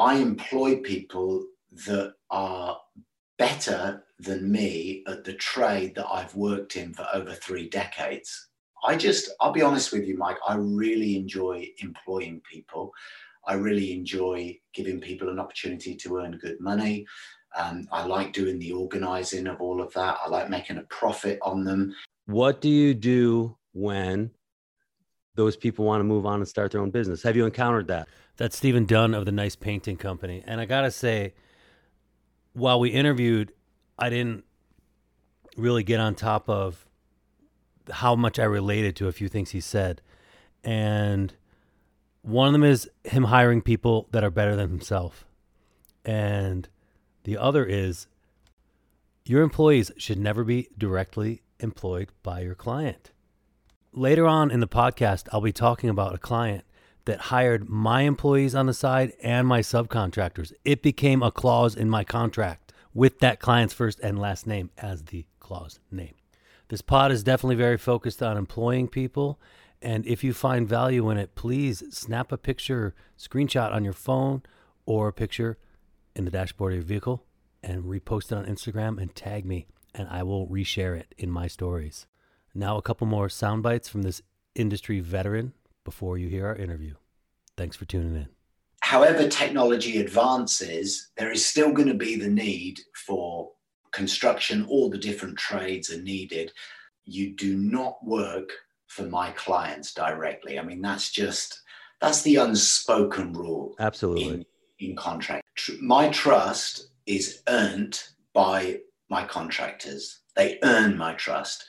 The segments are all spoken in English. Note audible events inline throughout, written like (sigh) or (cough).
I employ people that are better than me at the trade that I've worked in for over three decades. I just, I'll be honest with you, Mike, I really enjoy employing people. I really enjoy giving people an opportunity to earn good money. Um, I like doing the organizing of all of that. I like making a profit on them. What do you do when those people want to move on and start their own business? Have you encountered that? That's Steven Dunne of the Nice Painting Company. And I got to say, while we interviewed, I didn't really get on top of how much I related to a few things he said. And one of them is him hiring people that are better than himself. And the other is your employees should never be directly employed by your client. Later on in the podcast, I'll be talking about a client that hired my employees on the side and my subcontractors. It became a clause in my contract with that client's first and last name as the clause name. This pod is definitely very focused on employing people. And if you find value in it, please snap a picture, screenshot on your phone, or a picture in the dashboard of your vehicle and repost it on Instagram and tag me, and I will reshare it in my stories. Now, a couple more sound bites from this industry veteran before you hear our interview. Thanks for tuning in. However, technology advances, there is still going to be the need for construction, all the different trades are needed. You do not work for my clients directly. I mean, that's just that's the unspoken rule. Absolutely. In, in contract. My trust is earned by my contractors. They earn my trust.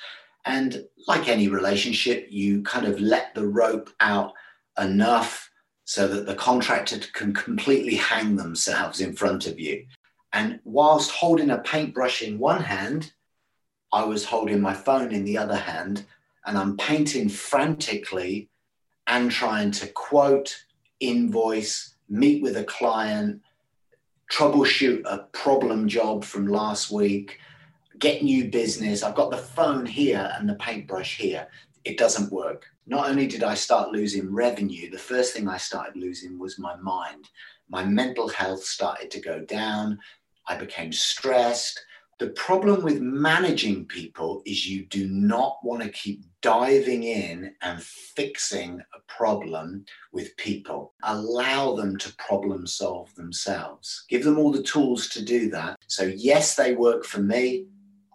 And like any relationship, you kind of let the rope out enough so that the contractor can completely hang themselves in front of you. And whilst holding a paintbrush in one hand, I was holding my phone in the other hand, and I'm painting frantically and trying to quote, invoice, meet with a client, troubleshoot a problem job from last week, get new business. I've got the phone here and the paintbrush here. It doesn't work. Not only did I start losing revenue, the first thing I started losing was my mind. My mental health started to go down. I became stressed. The problem with managing people is you do not want to keep diving in and fixing a problem with people. Allow them to problem solve themselves. Give them all the tools to do that. So, yes, they work for me.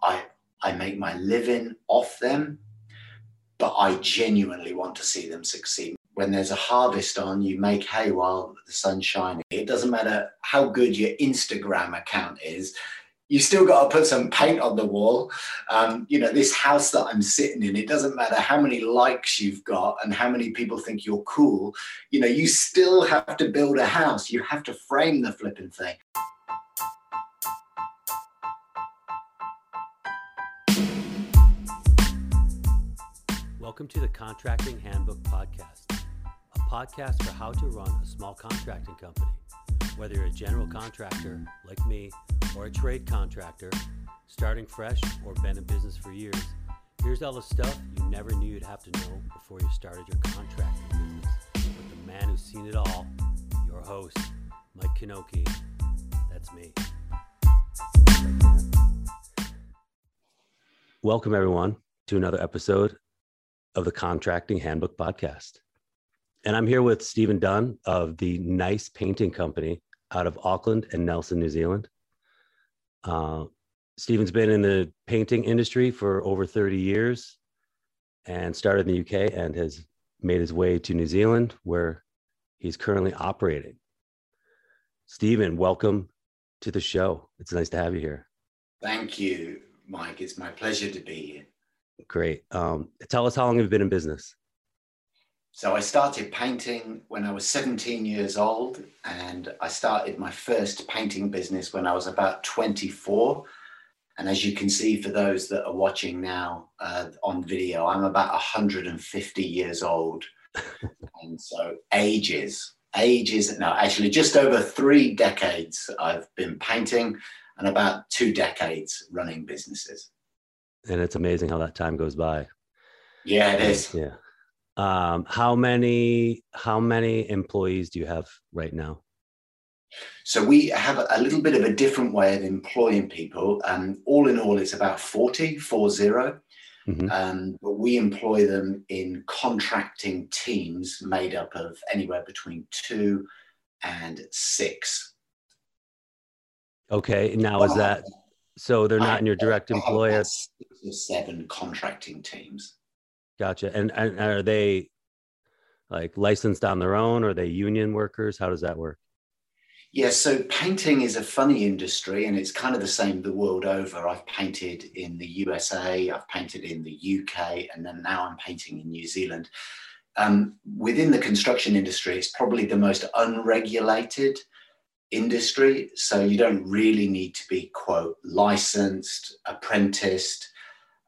I, I make my living off them, but I genuinely want to see them succeed. When there's a harvest on, you make hay while the sun's shining. It doesn't matter how good your Instagram account is, you still got to put some paint on the wall. Um, you know, this house that I'm sitting in, it doesn't matter how many likes you've got and how many people think you're cool. You know, you still have to build a house. You have to frame the flipping thing. Welcome to the Contracting Handbook Podcast, a podcast for how to run a small contracting company. Whether you're a general contractor like me or a trade contractor, starting fresh or been in business for years, here's all the stuff you never knew you'd have to know before you started your contracting business. With the man who's seen it all, your host, Mike Knoche. That's me. Welcome, everyone, to another episode of the Contracting Handbook Podcast. And I'm here with Steven Dunne of the Nice Painting Company out of Auckland and Nelson, New Zealand. Uh, Steven's been in the painting industry for over 30 years and started in the UK and has made his way to New Zealand, where he's currently operating. Steven, welcome to the show. It's nice to have you here. Thank you, Mike. It's my pleasure to be here. Great. Um, tell us how long you've been in business. So I started painting when I was 17 years old, and I started my first painting business when I was about 24. And as you can see, for those that are watching now uh, on video, I'm about 150 years old. (laughs) and so ages, ages, no, actually just over three decades I've been painting and about two decades running businesses. And it's amazing how that time goes by. Yeah, it is. Yeah. Um, how many how many employees do you have right now? So we have a little bit of a different way of employing people. Um, all in all, it's about 40, 40. Mm-hmm. Um, but we employ them in contracting teams made up of anywhere between two and six. Okay. Now, is that so? They're not in your direct or seven contracting teams. Gotcha. And, and are they like licensed on their own? Or are they union workers? How does that work? Yeah, so painting is a funny industry and it's kind of the same the world over. I've painted in the USA, I've painted in the UK, and then now I'm painting in New Zealand. Um, within the construction industry, it's probably the most unregulated industry. So you don't really need to be, quote, licensed, apprenticed.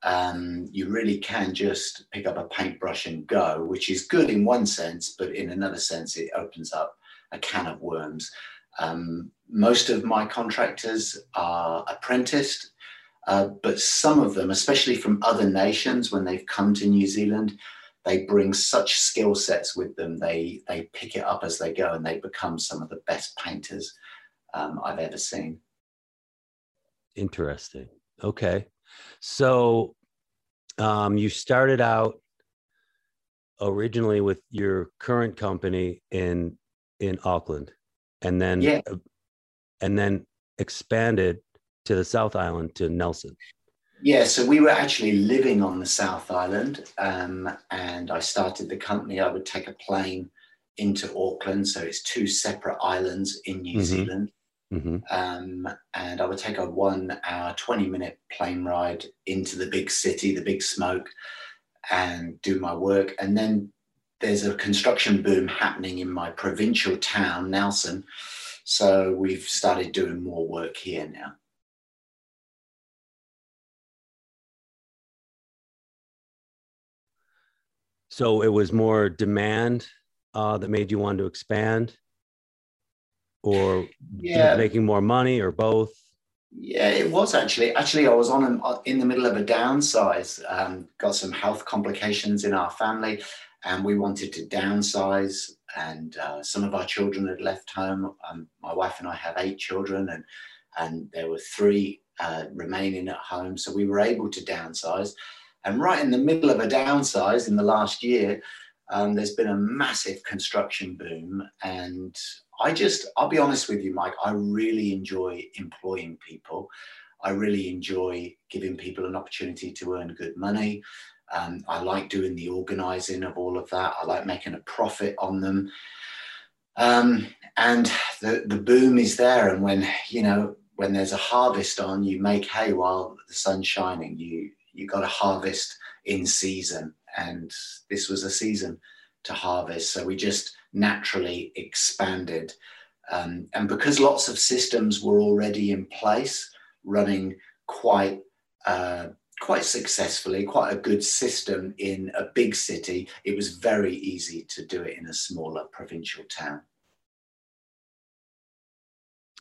Um, you really can just pick up a paintbrush and go, which is good in one sense, but in another sense, it opens up a can of worms. Um, most of my contractors are apprenticed, uh, but some of them, especially from other nations, when they've come to New Zealand, they bring such skill sets with them. They they pick it up as they go, and they become some of the best painters um, I've ever seen. Interesting. Okay, so um, you started out originally with your current company in in Auckland and then yeah. and then expanded to the South Island to Nelson. Yeah, so we were actually living on the South Island, um, and I started the company. I would take a plane into Auckland, so it's two separate islands in New mm-hmm. Zealand. Mm-hmm. Um, and I would take a one hour, 20 minute plane ride into the big city, the big smoke, and do my work. And then there's a construction boom happening in my provincial town, Nelson. So we've started doing more work here now. So it was more demand uh, that made you want to expand, or yeah. making more money, or both. Yeah, it was actually. Actually, I was on an, in the middle of a downsize. Um, got some health complications in our family, and we wanted to downsize. And uh, some of our children had left home. Um, my wife and I have eight children, and and there were three uh, remaining at home. So we were able to downsize. And right in the middle of a downsize in the last year, um, there's been a massive construction boom. And I just, I'll be honest with you, Mike, I really enjoy employing people. I really enjoy giving people an opportunity to earn good money. Um, I like doing the organizing of all of that. I like making a profit on them. Um, and the, the boom is there. And when, you know, when there's a harvest on, you make hay while the sun's shining. You, you got to harvest in season. And this was a season to harvest. So we just naturally expanded. Um, and because lots of systems were already in place, running quite uh, quite successfully, quite a good system in a big city, it was very easy to do it in a smaller provincial town.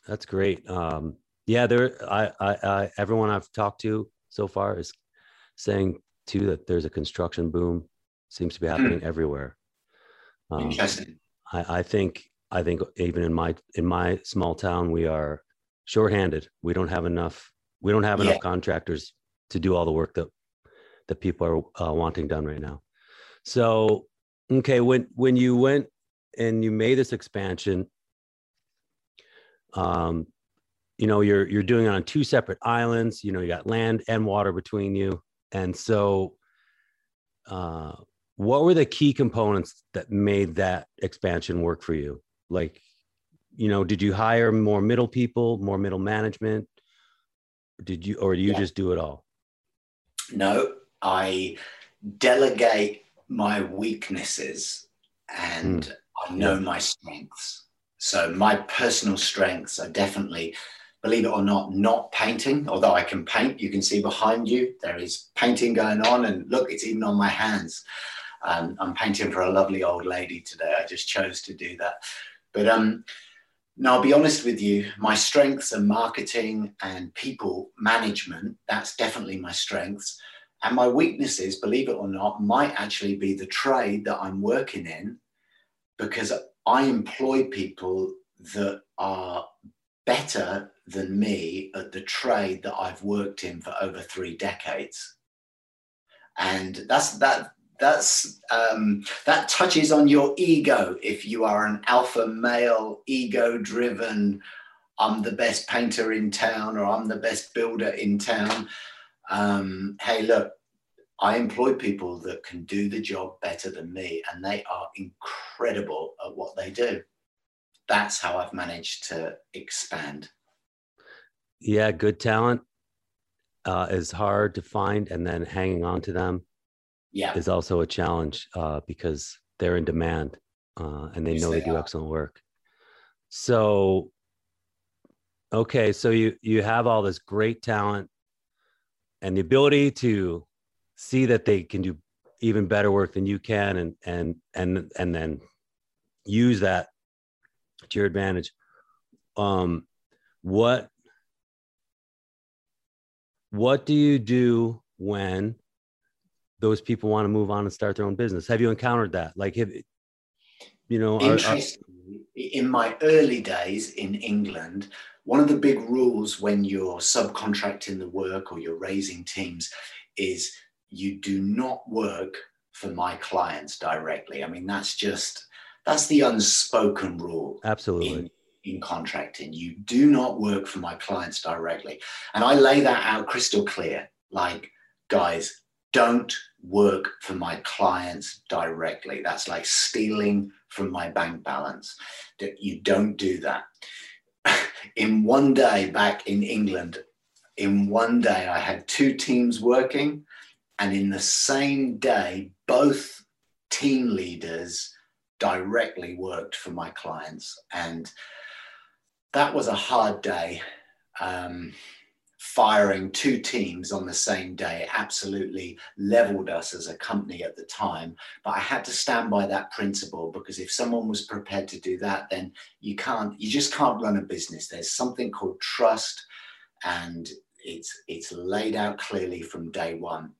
That's great. Um, yeah, there. I, I, I, everyone I've talked to so far is saying too that there's a construction boom. Seems to be hmm. happening mm. everywhere. Um, Interesting. I, I think. I think even in my in my small town, we are shorthanded. We don't have enough. We don't have enough yeah. contractors to do all the work that that people are uh, wanting done right now. So, okay, when when you went and you made this expansion, um, you know you're you're doing it on two separate islands. You know you got land and water between you, and so, uh, what were the key components that made that expansion work for you? Like, you know, did you hire more middle people, more middle management? Did you, or do you yeah. just do it all? No, I delegate my weaknesses and mm. I know my strengths. So my personal strengths are definitely, believe it or not, not painting. Although I can paint, you can see behind you there is painting going on, and look, it's even on my hands. Um, I'm painting for a lovely old lady today. I just chose to do that. But um, now, I'll be honest with you, my strengths are marketing and people management. That's definitely my strengths. And my weaknesses, believe it or not, might actually be the trade that I'm working in because I employ people that are better than me at the trade that I've worked in for over three decades. And that's that that's um, that touches on your ego. If you are an alpha male ego driven i'm the best painter in town or i'm the best builder in town um, hey look i employ people that can do the job better than me and they are incredible at what they do. That's how i've managed to expand yeah good talent uh, is hard to find and then hanging on to them yeah is also a challenge uh, because they're in demand uh, and they Yes, know they, they do are. excellent work. So, okay, so you you have all this great talent and the ability to see that they can do even better work than you can, and and and and then use that to your advantage. Um, what what do you do when those people want to move on and start their own business. Have you encountered that? Like, have, you know, are, are, in my early days in England, one of the big rules when you're subcontracting the work or you're raising teams is you do not work for my clients directly. I mean, that's just that's the unspoken rule absolutely. in, in contracting. You do not work for my clients directly. And I lay that out crystal clear. Like, guys, don't work for my clients directly. That's like stealing from my bank balance. You don't do that. (laughs) In one day back in England, in one day, I had two teams working, and in the same day, both team leaders directly worked for my clients. And that was a hard day. Um, firing two teams on the same day absolutely leveled us as a company at the time. But I had to stand by that principle because if someone was prepared to do that, then you can't, you just can't run a business. There's something called trust, and it's it's laid out clearly from day one.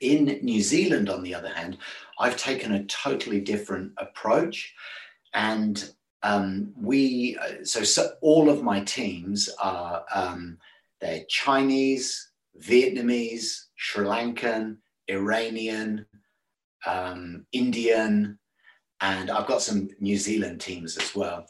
In New Zealand, on the other hand, I've taken a totally different approach, and um, we uh, so, so all of my teams are um, they're Chinese, Vietnamese, Sri Lankan, Iranian, um, Indian, and I've got some New Zealand teams as well.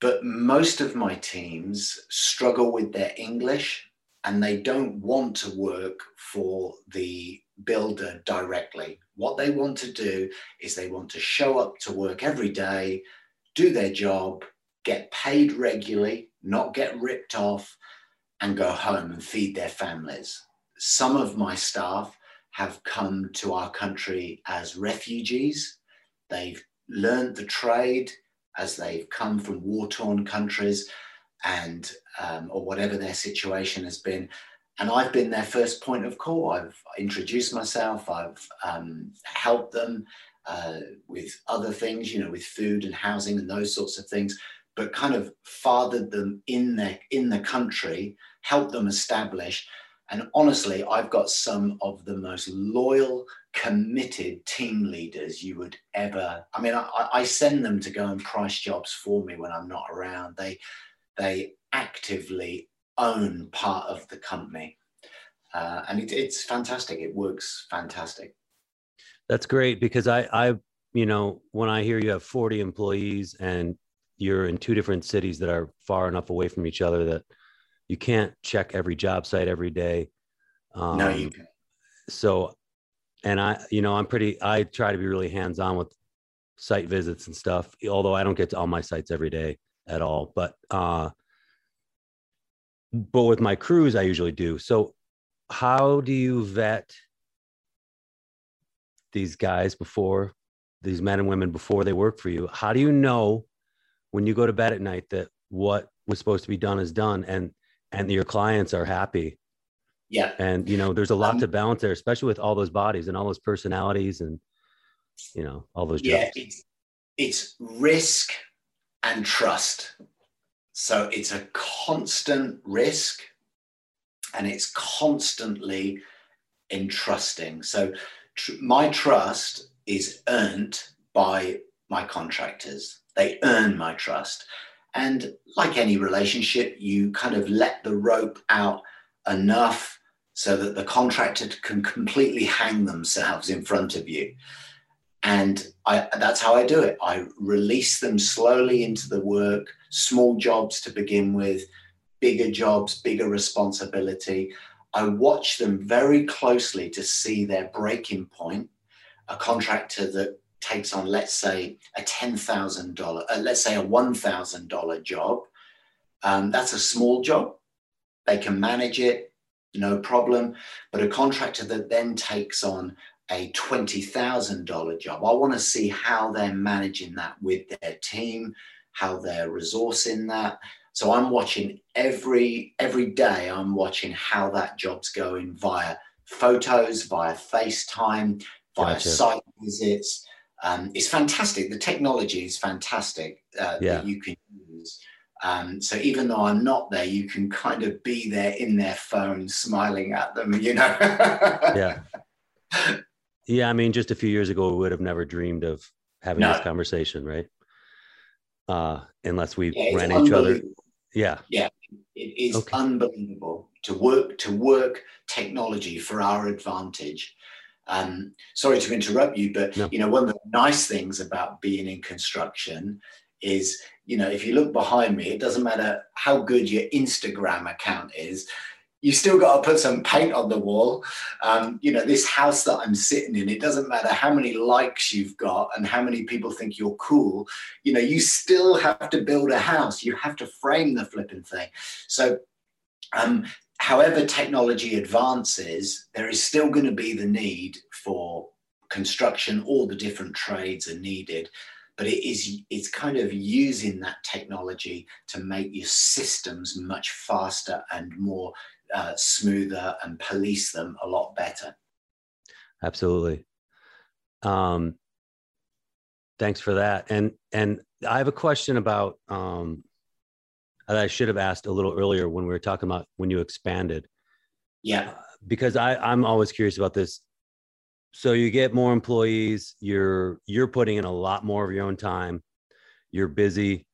But most of my teams struggle with their English and they don't want to work for the builder directly. What they want to do is they want to show up to work every day, do their job, get paid regularly, not get ripped off, and go home and feed their families. Some of my staff have come to our country as refugees. They've learned the trade as they've come from war torn countries and um, or whatever their situation has been. And I've been their first point of call. I've introduced myself, I've um, helped them uh, with other things, you know, with food and housing and those sorts of things but kind of fathered them in their in the country, helped them establish. And honestly, I've got some of the most loyal, committed team leaders you would ever. I mean, I, I send them to go and price jobs for me when I'm not around. They they actively own part of the company, uh, and it, it's fantastic. It works fantastic. That's great because I, I, you know, when I hear you have 40 employees and you're in two different cities that are far enough away from each other that you can't check every job site every day. Um, no, you can. so, and I, you know, I'm pretty, I try to be really hands on with site visits and stuff, although I don't get to all my sites every day at all. But, uh, but with my crews, I usually do. So, how do you vet these guys before these men and women before they work for you? How do you know when you go to bed at night that what was supposed to be done is done and and your clients are happy? Yeah. And you know, there's a lot Um, to balance there, especially with all those bodies and all those personalities and you know all those jobs. yeah it's, it's risk and trust so it's a constant risk and it's constantly entrusting so tr- my trust is earned by my contractors they earn my trust And like any relationship, you kind of let the rope out enough so that the contractor can completely hang themselves in front of you. And I, that's how I do it. I release them slowly into the work, small jobs to begin with, bigger jobs, bigger responsibility. I watch them very closely to see their breaking point. A contractor that takes on, let's say, a $10,000, uh, let's say a $1,000 job, um, that's a small job. They can manage it, no problem. But a contractor that then takes on a $20,000 job, I want to see how they're managing that with their team, how they're resourcing that. So I'm watching every every day. I'm watching how that job's going via photos, via FaceTime, via gotcha. site visits, um, it's fantastic. The technology is fantastic uh, yeah. that you can use. Um, so even though I'm not there, you can kind of be there in their phone, smiling at them. You know. (laughs) yeah. Yeah, I mean, just a few years ago, we would have never dreamed of having no. this conversation, right? Uh, unless we yeah, ran each other. Yeah. Yeah, it is okay. unbelievable to work to work technology for our advantage um, sorry to interrupt you, but no. you know one of the nice things about being in construction is you know if you look behind me, it doesn't matter how good your Instagram account is. You still got to put some paint on the wall. Um, you know, this house that I'm sitting in, it doesn't matter how many likes you've got and how many people think you're cool. You know, you still have to build a house. You have to frame the flipping thing. So um, however technology advances, there is still going to be the need for construction. All the different trades are needed, but it is it's kind of using that technology to make your systems much faster and more uh, smoother and police them a lot better. Absolutely. Um, thanks for that. And and I have a question about um, that I should have asked a little earlier when we were talking about when you expanded. Yeah. Uh, because I, I'm always curious about this. So you get more employees, you're you're putting in a lot more of your own time, you're busy,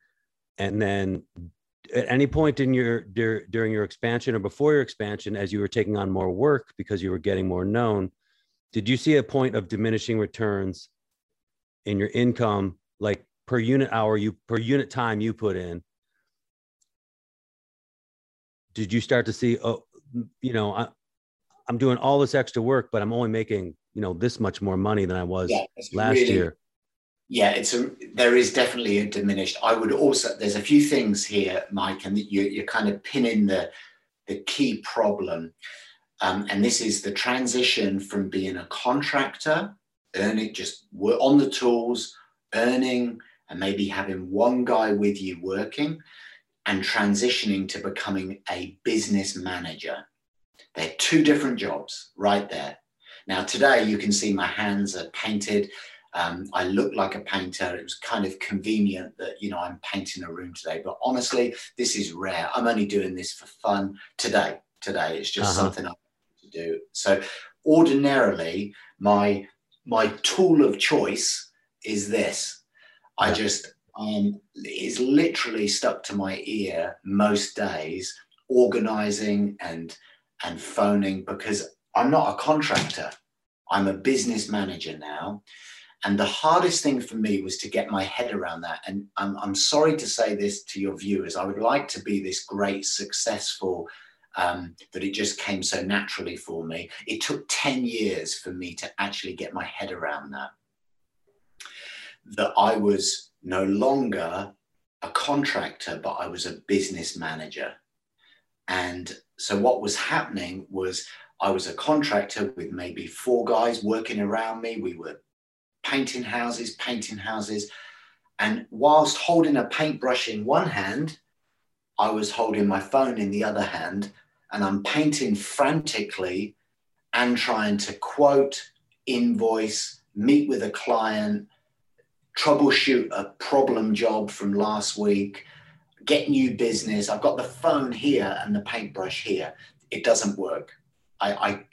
and then at any point in your during your expansion or before your expansion, as you were taking on more work because you were getting more known, did you see a point of diminishing returns in your income, like per unit hour you per unit time you put in? Did you start to see oh you know I, i'm doing all this extra work but i'm only making you know this much more money than i was yeah, last really, year yeah it's a there is definitely a diminished i would also there's a few things here mike and you, you're kind of pinning the the key problem um, and this is the transition from being a contractor earning just on the tools earning and maybe having one guy with you working and transitioning to becoming a business manager. They're two different jobs right there. Now, today you can see my hands are painted. Um, I look like a painter. It was kind of convenient that, you know, I'm painting a room today. But honestly, this is rare. I'm only doing this for fun today. Today, it's just uh-huh. something I to do. So, ordinarily, my my tool of choice is this. I just um, is literally stuck to my ear most days, organizing and and phoning because I'm not a contractor. I'm a business manager now. And the hardest thing for me was to get my head around that. And I'm, I'm sorry to say this to your viewers. I would like to be this great, successful, um, that it just came so naturally for me. It took 10 years for me to actually get my head around that. That I was no longer a contractor, but I was a business manager. And so what was happening was I was a contractor with maybe four guys working around me. We were painting houses, painting houses. And whilst holding a paintbrush in one hand, I was holding my phone in the other hand and I'm painting frantically and trying to quote, invoice, meet with a client, troubleshoot a problem job from last week, get new business. I've got the phone here and the paintbrush here. It doesn't work. I, I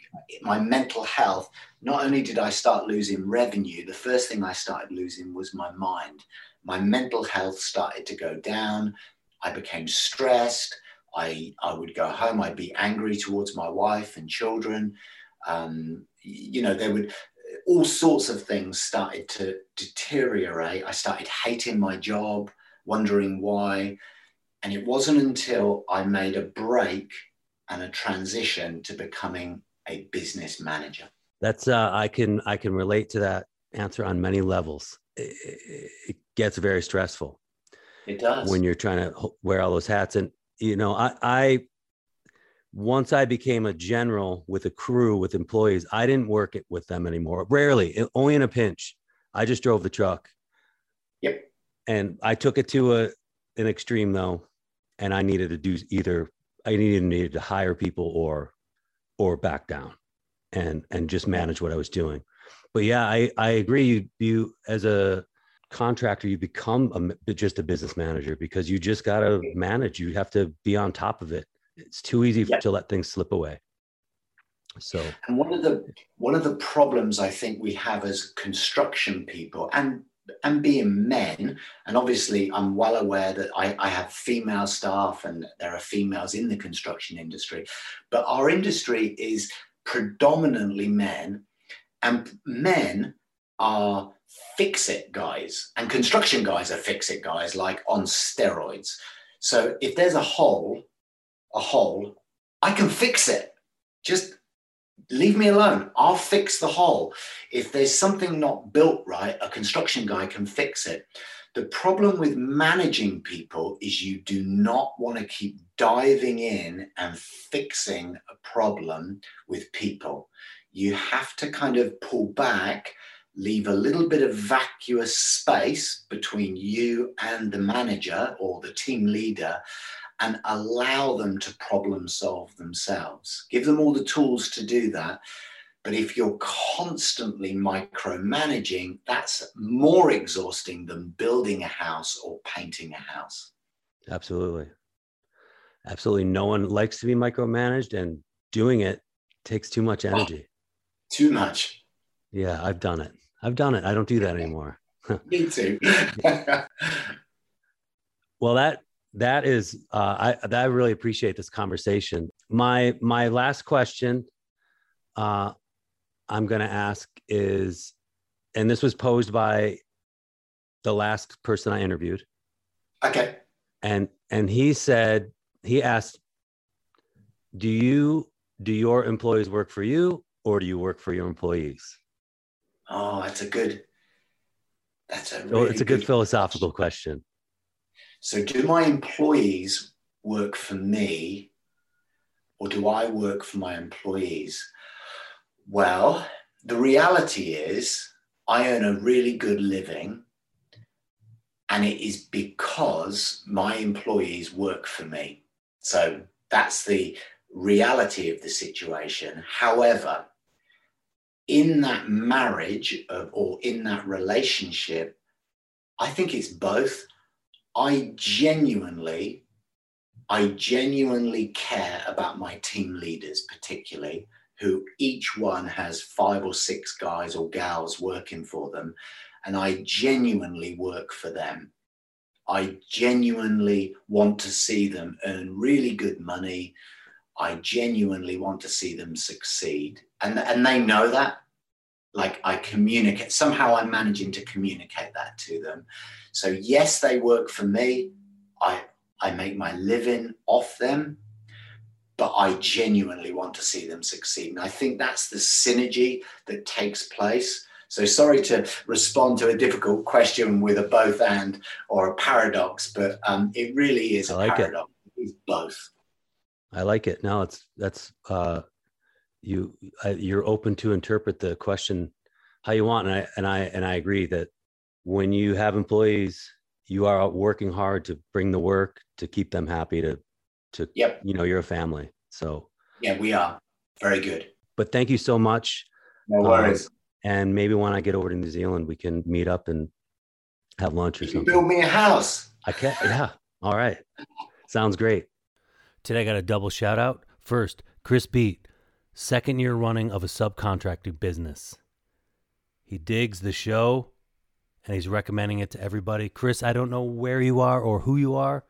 my mental health. Not only did I start losing revenue, the first thing I started losing was my mind. My mental health started to go down. I became stressed. I, I would go home, I'd be angry towards my wife and children. Um, you know, there would all sorts of things started to deteriorate. I started hating my job, wondering why. And it wasn't until I made a break and a transition to becoming a business manager. That's uh, I can I can relate to that answer on many levels. It, it gets very stressful. It does when you're trying to wear all those hats. And you know, I, I once I became a general with a crew with employees, I didn't work it with them anymore. Rarely, only in a pinch. I just drove the truck. Yep. And I took it to a an extreme though, and I needed to do either I needed needed to hire people or or back down and and just manage what I was doing. But yeah, I I agree. You you as a contractor, you become a, just a business manager because you just got to manage. You have to be on top of it. It's too easy yeah. to let things slip away. So, and one of the one of the problems I think we have as construction people, and and being men, and obviously I'm well aware that I, I, have female staff and there are females in the construction industry, but our industry is predominantly men, and men are fix it guys, and construction guys are fix it guys like on steroids. So if there's a hole, a hole, I can fix it. Just leave me alone. I'll fix the hole. If there's something not built right, a construction guy can fix it. The problem with managing people is you do not want to keep diving in and fixing a problem with people. You have to kind of pull back, leave a little bit of vacuous space between you and the manager or the team leader and allow them to problem solve themselves. Give them all the tools to do that. But if you're constantly micromanaging, that's more exhausting than building a house or painting a house. Absolutely. Absolutely. No one likes to be micromanaged, and doing it takes too much oh, energy. Oh, too much. Yeah, I've done it. I've done it. I don't do that (laughs) anymore. (laughs) Me too. (laughs) well, that that is uh, I that I really appreciate this conversation. My my last question uh, I'm going to ask is, and this was posed by the last person I interviewed. Okay. And and he said he asked, "Do you do your employees work for you, or do you work for your employees?" Oh, that's a good. That's a. Really it's a good, good philosophical question. So, do my employees work for me or do I work for my employees? Well, the reality is I earn a really good living, and it is because my employees work for me. So, that's the reality of the situation. However, in that marriage of, or in that relationship, I think it's both. I genuinely, I genuinely care about my team leaders, particularly who each one has five or six guys or gals working for them. And I genuinely work for them. I genuinely want to see them earn really good money. I genuinely want to see them succeed. And, and they know that. Like I communicate, somehow I'm managing to communicate that to them. So yes, they work for me. I I make my living off them, but I genuinely want to see them succeed. And I think that's the synergy that takes place. So sorry to respond to a difficult question with a both and or a paradox, but um, it really is a like paradox. It. It's both. I like it. Now it's that's uh, you. you're open to interpret the question how you want, and I and I and I agree that when you have employees, you are working hard to bring the work to keep them happy to to yep. you know you're a family. So yeah, we are very good. But thank you so much. No worries. Um, and maybe when I get over to New Zealand, we can meet up and have lunch or you something. Build me a house. I can. Yeah. All right. Sounds great. Today I got a double shout out. First, Chris Beat, second year running of a subcontracting business. He digs the show and he's recommending it to everybody. Chris, I don't know where you are or who you are.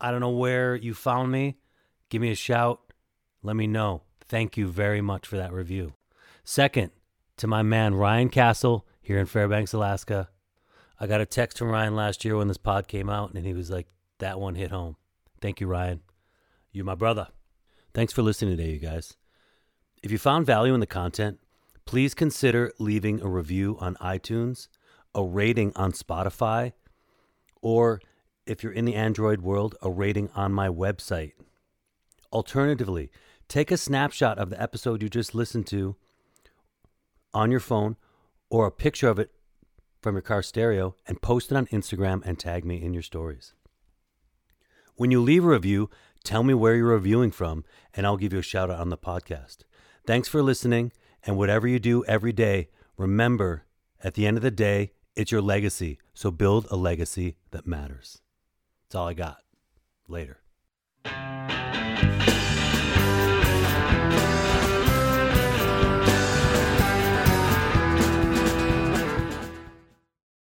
I don't know where you found me. Give me a shout. Let me know. Thank you very much for that review. Second, to my man Ryan Castle here in Fairbanks, Alaska. I got a text from Ryan last year when this pod came out, and he was like, that one hit home. Thank you, Ryan. You're my brother. Thanks for listening today, you guys. If you found value in the content, please consider leaving a review on iTunes, a rating on Spotify, or if you're in the Android world, a rating on my website. Alternatively, take a snapshot of the episode you just listened to on your phone or a picture of it from your car stereo and post it on Instagram and tag me in your stories. When you leave a review, tell me where you're reviewing from and I'll give you a shout out on the podcast. Thanks for listening, and whatever you do every day, remember at the end of the day, it's your legacy. So build a legacy that matters. That's all I got. Later.